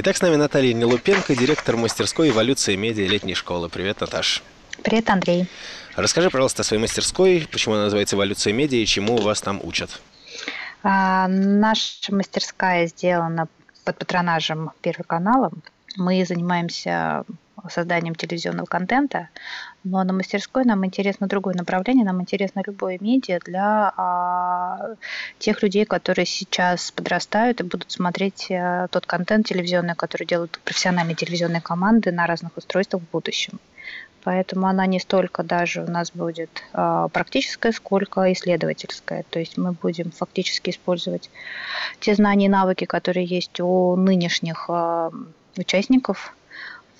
Итак, с нами Наталья Нелупенко, директор мастерской эволюции медиа летней школы. Привет, Наташ. Привет, Андрей. Расскажи, пожалуйста, о своей мастерской, почему она называется «Эволюция медиа» и чему вас там учат. А, наша мастерская сделана под патронажем Первого канала. Мы занимаемся созданием телевизионного контента, но на мастерской нам интересно другое направление, нам интересно любое медиа для а, тех людей, которые сейчас подрастают и будут смотреть а, тот контент телевизионный, который делают профессиональные телевизионные команды на разных устройствах в будущем. Поэтому она не столько даже у нас будет а, практическая, сколько исследовательская. То есть мы будем фактически использовать те знания и навыки, которые есть у нынешних а, участников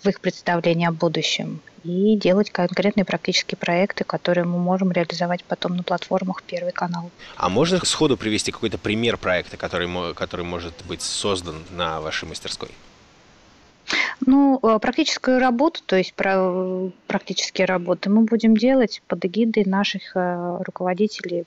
в их представлении о будущем и делать конкретные практические проекты, которые мы можем реализовать потом на платформах Первый канал. А можно сходу привести какой-то пример проекта, который, который может быть создан на вашей мастерской? Ну, э, практическую работу, то есть про практические работы мы будем делать под эгидой наших э, руководителей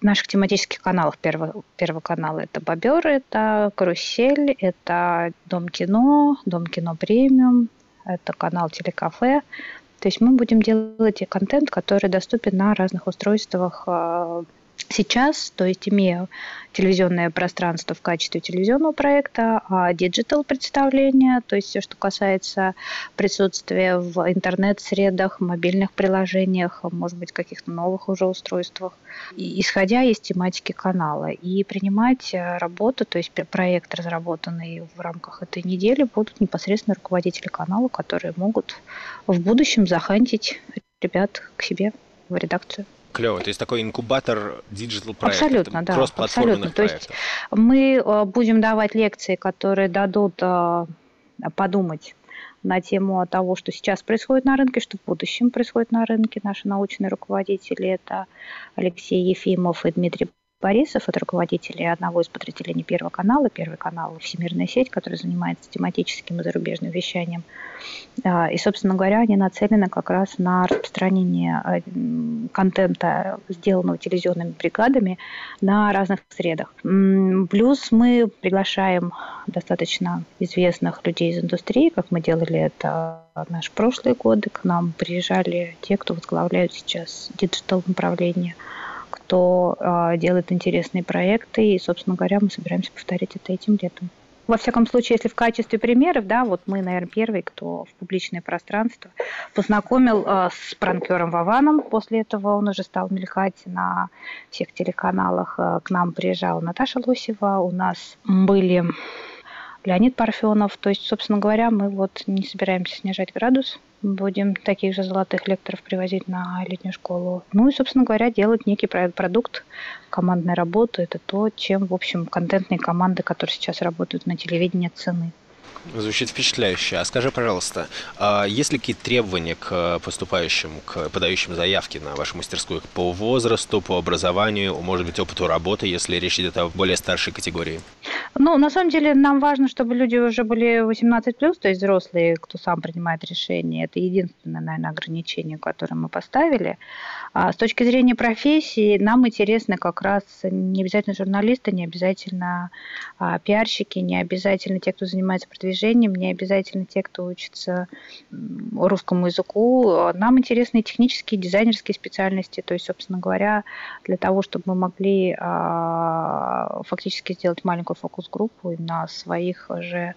наших тематических каналов первого, первого канала. Это «Бобер», это «Карусель», это «Дом кино», «Дом кино премиум», это канал «Телекафе». То есть мы будем делать контент, который доступен на разных устройствах э, сейчас, то есть имея телевизионное пространство в качестве телевизионного проекта, а digital представление, то есть все, что касается присутствия в интернет-средах, мобильных приложениях, может быть, каких-то новых уже устройствах, исходя из тематики канала. И принимать э, работу, то есть проект, разработанный в рамках этой недели, будут непосредственно руководители канала, которые могут в будущем захантить ребят к себе в редакцию. Клево. То есть такой инкубатор digital проекта. Абсолютно, да. Абсолютно. То есть мы э, будем давать лекции, которые дадут э, подумать на тему того, что сейчас происходит на рынке, что в будущем происходит на рынке. Наши научные руководители – это Алексей Ефимов и Дмитрий Борисов, это руководители одного из подразделений Первого канала. Первый канал – всемирная сеть, которая занимается тематическим и зарубежным вещанием. А, и, собственно говоря, они нацелены как раз на распространение а, контента, сделанного телевизионными бригадами, на разных средах. Плюс мы приглашаем достаточно известных людей из индустрии, как мы делали это в наши прошлые годы. К нам приезжали те, кто возглавляют сейчас digital направление – кто э, делает интересные проекты, и, собственно говоря, мы собираемся повторить это этим летом. Во всяком случае, если в качестве примеров, да, вот мы, наверное, первый, кто в публичное пространство познакомил э, с пранкером Вованом. После этого он уже стал мелькать на всех телеканалах. Э, к нам приезжала Наташа Лосева. У нас были Леонид Парфенов. То есть, собственно говоря, мы вот не собираемся снижать градус будем таких же золотых лекторов привозить на летнюю школу. Ну и, собственно говоря, делать некий продукт командной работы. Это то, чем, в общем, контентные команды, которые сейчас работают на телевидении, цены. Звучит впечатляюще. А скажи, пожалуйста, а есть ли какие-то требования к поступающим, к подающим заявки на вашу мастерскую по возрасту, по образованию, может быть, опыту работы, если речь идет о более старшей категории? Ну, на самом деле, нам важно, чтобы люди уже были 18+, то есть взрослые, кто сам принимает решение. Это единственное, наверное, ограничение, которое мы поставили. А с точки зрения профессии, нам интересны как раз не обязательно журналисты, не обязательно а, пиарщики, не обязательно те, кто занимается продвижением, не обязательно те, кто учится русскому языку. Нам интересны технические, дизайнерские специальности. То есть, собственно говоря, для того, чтобы мы могли а, фактически сделать маленькую фокус фокус-группу и на своих же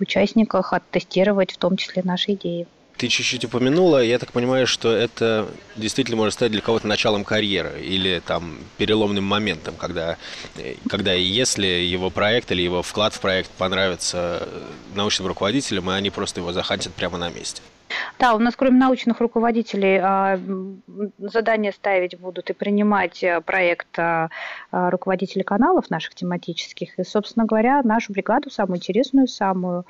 участниках оттестировать в том числе наши идеи. Ты чуть-чуть упомянула, я так понимаю, что это действительно может стать для кого-то началом карьеры или там переломным моментом, когда, когда если его проект или его вклад в проект понравится научным руководителям, и они просто его захантят прямо на месте. Да, у нас кроме научных руководителей а, задания ставить будут и принимать э, проект а, а, руководители каналов наших тематических. И, собственно говоря, нашу бригаду, самую интересную, самую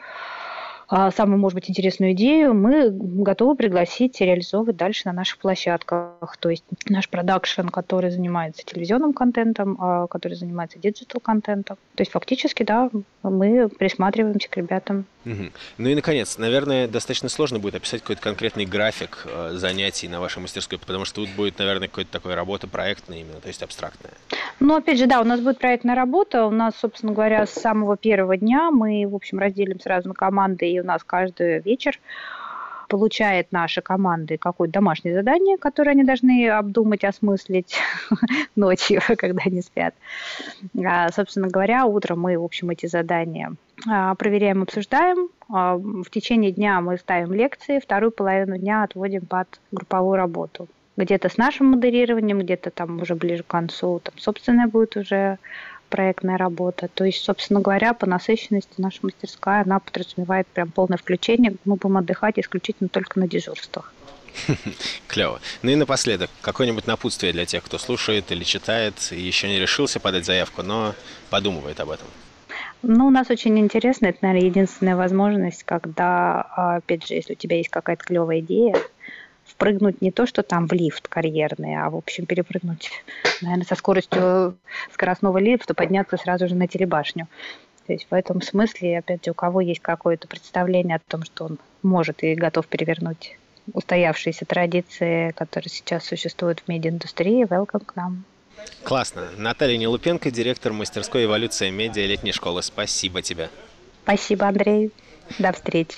самую, может быть, интересную идею, мы готовы пригласить и реализовывать дальше на наших площадках. То есть наш продакшн, который занимается телевизионным контентом, а, который занимается digital-контентом. То есть фактически, да, мы присматриваемся к ребятам. Угу. Ну и, наконец, наверное, достаточно сложно будет описать какой-то конкретный график э, занятий на вашей мастерской, потому что тут будет, наверное, какая-то такая работа проектная именно, то есть абстрактная. Ну, опять же, да, у нас будет проектная работа. У нас, собственно говоря, с самого первого дня мы, в общем, разделим сразу на команды, и у нас каждый вечер получает наши команды какое-то домашнее задание, которое они должны обдумать, осмыслить ночью, когда они спят. А, собственно говоря, утром мы, в общем, эти задания а, проверяем, обсуждаем. А, в течение дня мы ставим лекции, вторую половину дня отводим под групповую работу где-то с нашим модерированием, где-то там уже ближе к концу, там собственная будет уже проектная работа. То есть, собственно говоря, по насыщенности наша мастерская, она подразумевает прям полное включение. Мы будем отдыхать исключительно только на дежурствах. Клево. Ну и напоследок, какое-нибудь напутствие для тех, кто слушает или читает, и еще не решился подать заявку, но подумывает об этом. Ну, у нас очень интересно, это, наверное, единственная возможность, когда, опять же, если у тебя есть какая-то клевая идея, впрыгнуть не то, что там в лифт карьерный, а, в общем, перепрыгнуть, наверное, со скоростью скоростного лифта, подняться сразу же на телебашню. То есть в этом смысле, опять же, у кого есть какое-то представление о том, что он может и готов перевернуть устоявшиеся традиции, которые сейчас существуют в медиаиндустрии, welcome к нам. Классно. Наталья Нелупенко, директор мастерской «Эволюция медиа» летней школы. Спасибо тебе. Спасибо, Андрей. До встречи.